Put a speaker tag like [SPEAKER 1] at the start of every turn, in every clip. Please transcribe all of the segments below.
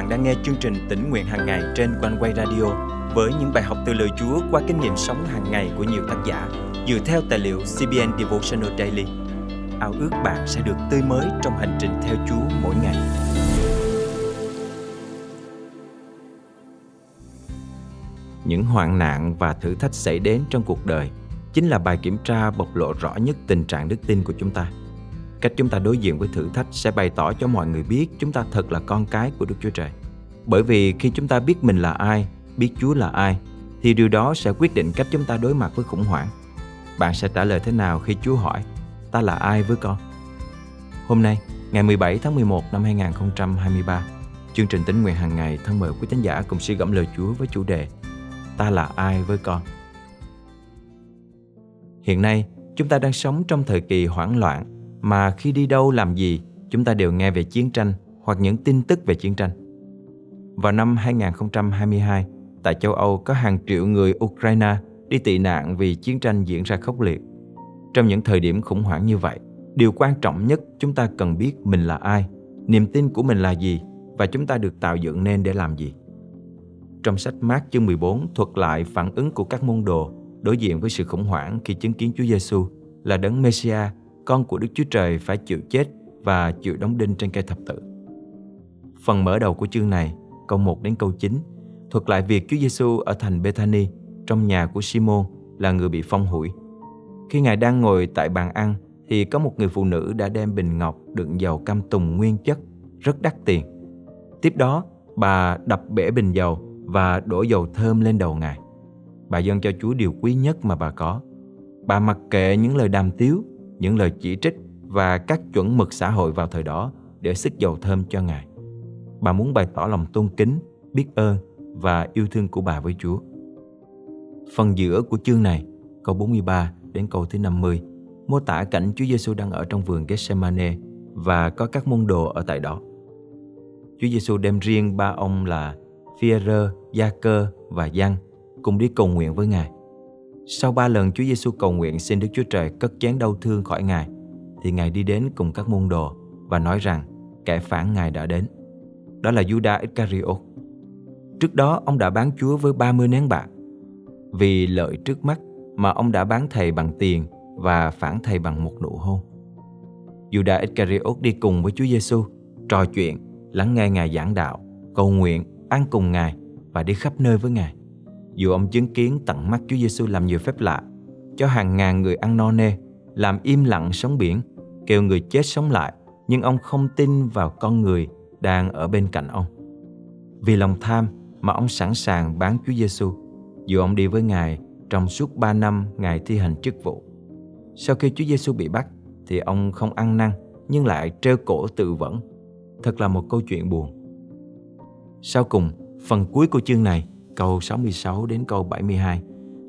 [SPEAKER 1] bạn đang nghe chương trình tỉnh nguyện hàng ngày trên quanh quay radio với những bài học từ lời Chúa qua kinh nghiệm sống hàng ngày của nhiều tác giả dựa theo tài liệu CBN Devotional Daily. Ao ước bạn sẽ được tươi mới trong hành trình theo Chúa mỗi ngày. Những hoạn nạn và thử thách xảy đến trong cuộc đời chính là bài kiểm tra bộc lộ rõ nhất tình trạng đức tin của chúng ta. Cách chúng ta đối diện với thử thách sẽ bày tỏ cho mọi người biết chúng ta thật là con cái của Đức Chúa Trời. Bởi vì khi chúng ta biết mình là ai, biết Chúa là ai, thì điều đó sẽ quyết định cách chúng ta đối mặt với khủng hoảng. Bạn sẽ trả lời thế nào khi Chúa hỏi, ta là ai với con? Hôm nay, ngày 17 tháng 11 năm 2023, chương trình tính nguyện hàng ngày thân mời quý tín giả cùng suy gẫm lời Chúa với chủ đề Ta là ai với con? Hiện nay, chúng ta đang sống trong thời kỳ hoảng loạn mà khi đi đâu làm gì, chúng ta đều nghe về chiến tranh hoặc những tin tức về chiến tranh. Vào năm 2022, tại châu Âu có hàng triệu người Ukraine đi tị nạn vì chiến tranh diễn ra khốc liệt. Trong những thời điểm khủng hoảng như vậy, điều quan trọng nhất chúng ta cần biết mình là ai, niềm tin của mình là gì và chúng ta được tạo dựng nên để làm gì. Trong sách Mát chương 14 thuật lại phản ứng của các môn đồ đối diện với sự khủng hoảng khi chứng kiến Chúa Giêsu là đấng Messiah con của Đức Chúa Trời phải chịu chết và chịu đóng đinh trên cây thập tự. Phần mở đầu của chương này, câu 1 đến câu 9, thuật lại việc Chúa Giêsu ở thành Bethany trong nhà của Simon là người bị phong hủi. Khi Ngài đang ngồi tại bàn ăn thì có một người phụ nữ đã đem bình ngọc đựng dầu cam tùng nguyên chất rất đắt tiền. Tiếp đó, bà đập bể bình dầu và đổ dầu thơm lên đầu Ngài. Bà dâng cho Chúa điều quý nhất mà bà có. Bà mặc kệ những lời đàm tiếu những lời chỉ trích và các chuẩn mực xã hội vào thời đó để sức dầu thơm cho Ngài. Bà muốn bày tỏ lòng tôn kính, biết ơn và yêu thương của bà với Chúa. Phần giữa của chương này, câu 43 đến câu thứ 50, mô tả cảnh Chúa Giêsu đang ở trong vườn Gethsemane và có các môn đồ ở tại đó. Chúa Giêsu đem riêng ba ông là Phi-e-rơ, Gia-cơ và Giăng cùng đi cầu nguyện với Ngài. Sau ba lần Chúa Giêsu cầu nguyện xin Đức Chúa Trời cất chén đau thương khỏi Ngài, thì Ngài đi đến cùng các môn đồ và nói rằng kẻ phản Ngài đã đến. Đó là Judas Iscariot. Trước đó ông đã bán Chúa với 30 nén bạc. Vì lợi trước mắt mà ông đã bán thầy bằng tiền và phản thầy bằng một nụ hôn. Judas Iscariot đi cùng với Chúa Giêsu, trò chuyện, lắng nghe Ngài giảng đạo, cầu nguyện, ăn cùng Ngài và đi khắp nơi với Ngài. Dù ông chứng kiến tận mắt Chúa Giêsu làm nhiều phép lạ, cho hàng ngàn người ăn no nê, làm im lặng sóng biển, kêu người chết sống lại, nhưng ông không tin vào con người đang ở bên cạnh ông. Vì lòng tham mà ông sẵn sàng bán Chúa Giêsu, dù ông đi với Ngài trong suốt 3 năm Ngài thi hành chức vụ. Sau khi Chúa Giêsu bị bắt, thì ông không ăn năn nhưng lại treo cổ tự vẫn. Thật là một câu chuyện buồn. Sau cùng, phần cuối của chương này câu 66 đến câu 72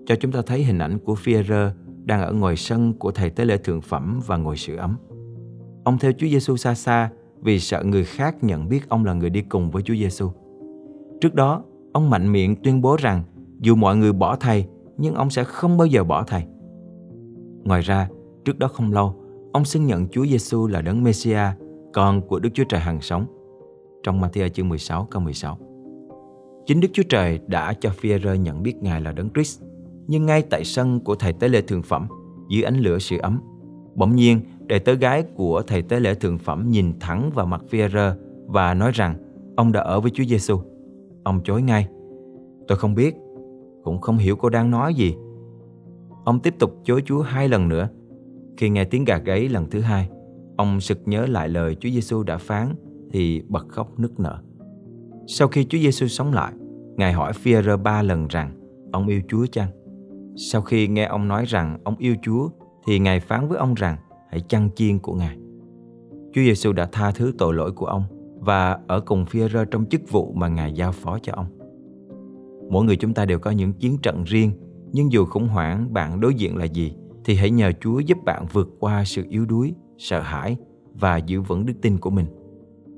[SPEAKER 1] cho chúng ta thấy hình ảnh của Führer đang ở ngoài sân của thầy tế lễ thượng phẩm và ngồi sưởi ấm. Ông theo Chúa Giêsu xa xa vì sợ người khác nhận biết ông là người đi cùng với Chúa Giêsu. Trước đó, ông mạnh miệng tuyên bố rằng dù mọi người bỏ thầy, nhưng ông sẽ không bao giờ bỏ thầy. Ngoài ra, trước đó không lâu, ông xưng nhận Chúa Giêsu là đấng Messia, con của Đức Chúa Trời hằng sống. Trong Matthew chương 16 câu 16. Chính Đức Chúa Trời đã cho Phi-e-rơ nhận biết Ngài là Đấng Christ. Nhưng ngay tại sân của thầy tế lễ thượng phẩm, dưới ánh lửa sự ấm, bỗng nhiên đệ tớ gái của thầy tế lễ thượng phẩm nhìn thẳng vào mặt Phi-e-rơ và nói rằng ông đã ở với Chúa Giêsu. Ông chối ngay. Tôi không biết, cũng không hiểu cô đang nói gì. Ông tiếp tục chối Chúa hai lần nữa. Khi nghe tiếng gà gáy lần thứ hai, ông sực nhớ lại lời Chúa Giêsu đã phán thì bật khóc nức nở. Sau khi Chúa Giêsu sống lại, Ngài hỏi Phi-e-rơ ba lần rằng ông yêu Chúa chăng? Sau khi nghe ông nói rằng ông yêu Chúa thì Ngài phán với ông rằng hãy chăn chiên của Ngài. Chúa Giêsu đã tha thứ tội lỗi của ông và ở cùng Phi-e-rơ trong chức vụ mà Ngài giao phó cho ông. Mỗi người chúng ta đều có những chiến trận riêng, nhưng dù khủng hoảng bạn đối diện là gì thì hãy nhờ Chúa giúp bạn vượt qua sự yếu đuối, sợ hãi và giữ vững đức tin của mình.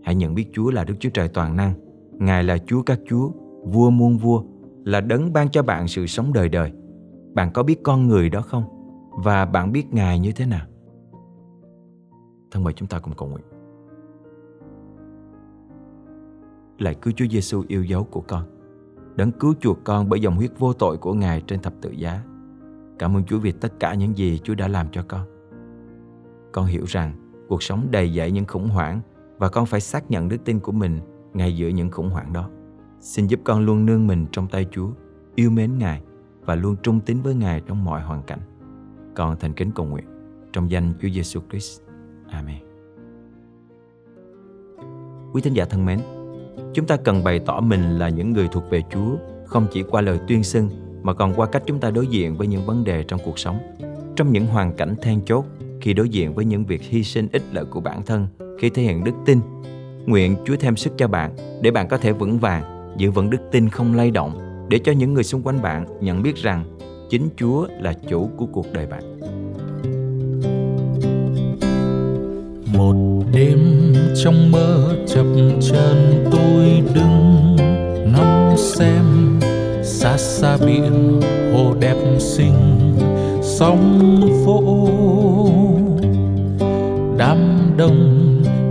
[SPEAKER 1] Hãy nhận biết Chúa là Đức Chúa Trời toàn năng Ngài là Chúa các chúa, vua muôn vua, là đấng ban cho bạn sự sống đời đời. Bạn có biết con người đó không? Và bạn biết Ngài như thế nào? Thân mời chúng ta cùng cầu nguyện. Lạy cứu Chúa Giêsu yêu dấu của con. Đấng cứu chuộc con bởi dòng huyết vô tội của Ngài trên thập tự giá. Cảm ơn Chúa vì tất cả những gì Chúa đã làm cho con. Con hiểu rằng cuộc sống đầy dẫy những khủng hoảng và con phải xác nhận đức tin của mình ngay giữa những khủng hoảng đó. Xin giúp con luôn nương mình trong tay Chúa, yêu mến Ngài và luôn trung tín với Ngài trong mọi hoàn cảnh. Con thành kính cầu nguyện trong danh Chúa Giêsu Christ. Amen. Quý thính giả thân mến, chúng ta cần bày tỏ mình là những người thuộc về Chúa không chỉ qua lời tuyên xưng mà còn qua cách chúng ta đối diện với những vấn đề trong cuộc sống. Trong những hoàn cảnh then chốt, khi đối diện với những việc hy sinh ích lợi của bản thân, khi thể hiện đức tin, nguyện Chúa thêm sức cho bạn để bạn có thể vững vàng, giữ vững đức tin không lay động, để cho những người xung quanh bạn nhận biết rằng chính Chúa là chủ của cuộc đời bạn.
[SPEAKER 2] Một đêm trong mơ chập chân tôi đứng ngắm xem xa xa biển hồ đẹp xinh sóng vỗ đám đông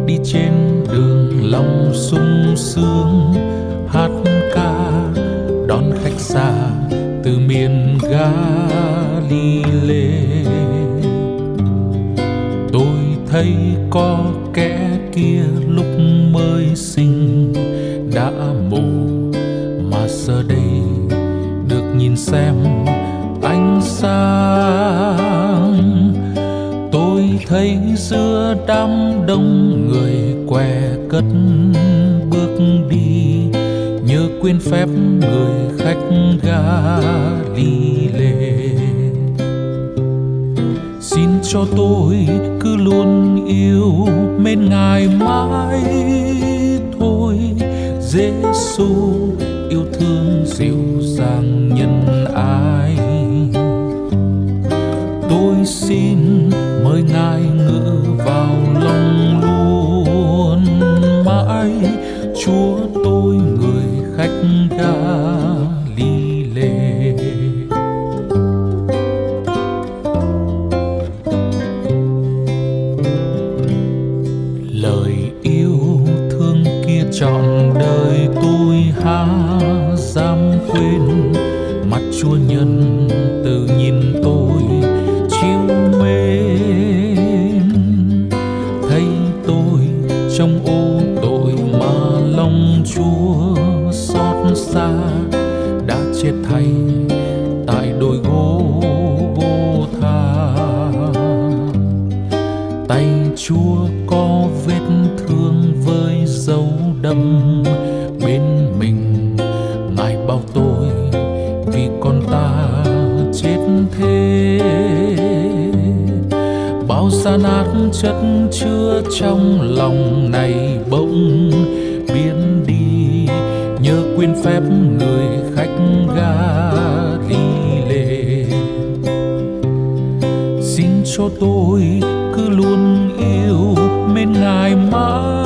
[SPEAKER 2] đi trên đường lòng sung sướng, hát ca, đón khách xa từ miền Galilee. Tôi thấy có kẻ kia lúc mới sinh, đã mù, mà giờ đây được nhìn xem ánh sáng thấy giữa đám đông người què cất bước đi như quên phép người khách Galilee xin cho tôi cứ luôn yêu mến ngài mãi thôi. Giêsu yêu thương dịu dàng nhân ái. Tôi xin mời ngài chúa bao tôi vì con ta chết thế. Bao gian ác chất chứa trong lòng này bỗng biến đi. Nhớ quên phép người khách ga đi lệ xin cho tôi cứ luôn yêu mến ngài mãi.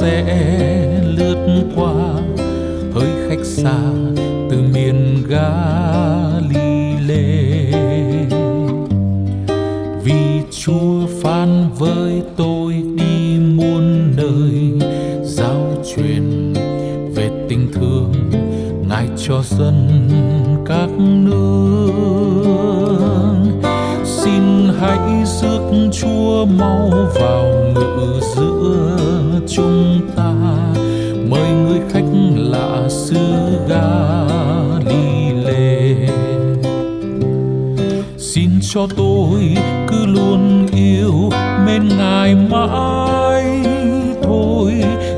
[SPEAKER 2] Sẽ lướt qua hơi khách xa từ miền Galilee. Vì Chúa phán với tôi đi muôn nơi, giao truyền về tình thương Ngài cho dân các nước. Xin hãy rước chúa mau vào ngự giữa chúng ta. Mời người khách lạ xứ Galilee xin cho tôi cứ luôn yêu mến ngài mãi thôi.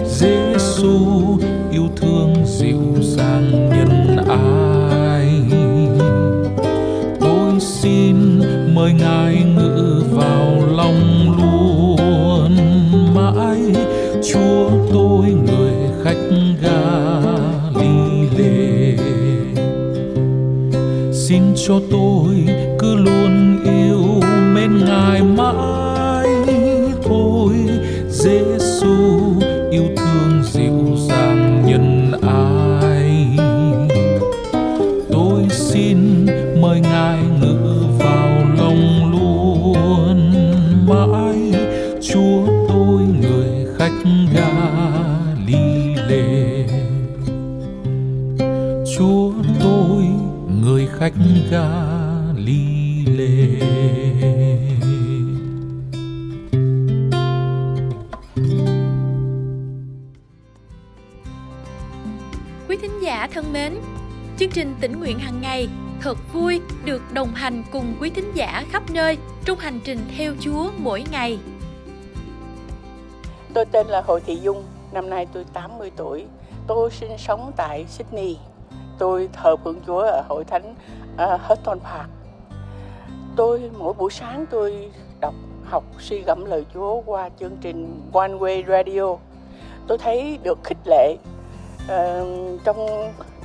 [SPEAKER 2] Giêsu yêu thương dịu dàng nhân ái. Tôi xin mời ngài chúa tôi người khách Galilee xin cho tôi cứ luôn Galilee
[SPEAKER 3] Quý thính giả thân mến, chương trình tỉnh nguyện hàng ngày thật vui được đồng hành cùng quý thính giả khắp nơi trong hành trình theo Chúa mỗi ngày.
[SPEAKER 4] Tôi tên là Hồ Thị Dung, năm nay tôi 80 tuổi. Tôi sinh sống tại Sydney. Tôi thờ phượng Chúa ở hội thánh uh, Houghton Park. Tôi mỗi buổi sáng tôi đọc học suy gẫm lời Chúa qua chương trình One Way Radio. Tôi thấy được khích lệ uh, trong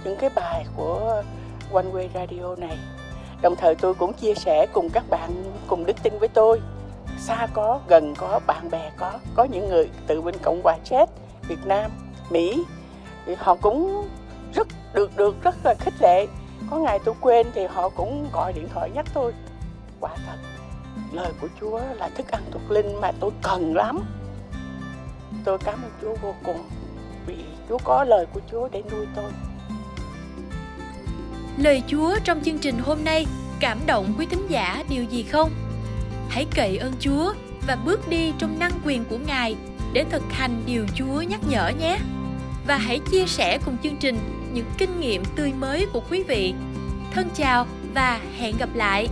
[SPEAKER 4] những cái bài của One Way Radio này. Đồng thời tôi cũng chia sẻ cùng các bạn cùng đức tin với tôi. Xa có, gần có, bạn bè có, có những người từ bên Cộng hòa Czech, Việt Nam, Mỹ thì họ cũng rất được được rất là khích lệ. Có ngày tôi quên thì họ cũng gọi điện thoại nhắc tôi. Quả thật, lời của Chúa là thức ăn thuộc linh mà tôi cần lắm. Tôi cảm ơn Chúa vô cùng vì Chúa có lời của Chúa để nuôi tôi.
[SPEAKER 3] Lời Chúa trong chương trình hôm nay cảm động quý thính giả điều gì không? Hãy cậy ơn Chúa và bước đi trong năng quyền của Ngài để thực hành điều Chúa nhắc nhở nhé. Và hãy chia sẻ cùng chương trình những kinh nghiệm tươi mới của quý vị. Thân chào và hẹn gặp lại.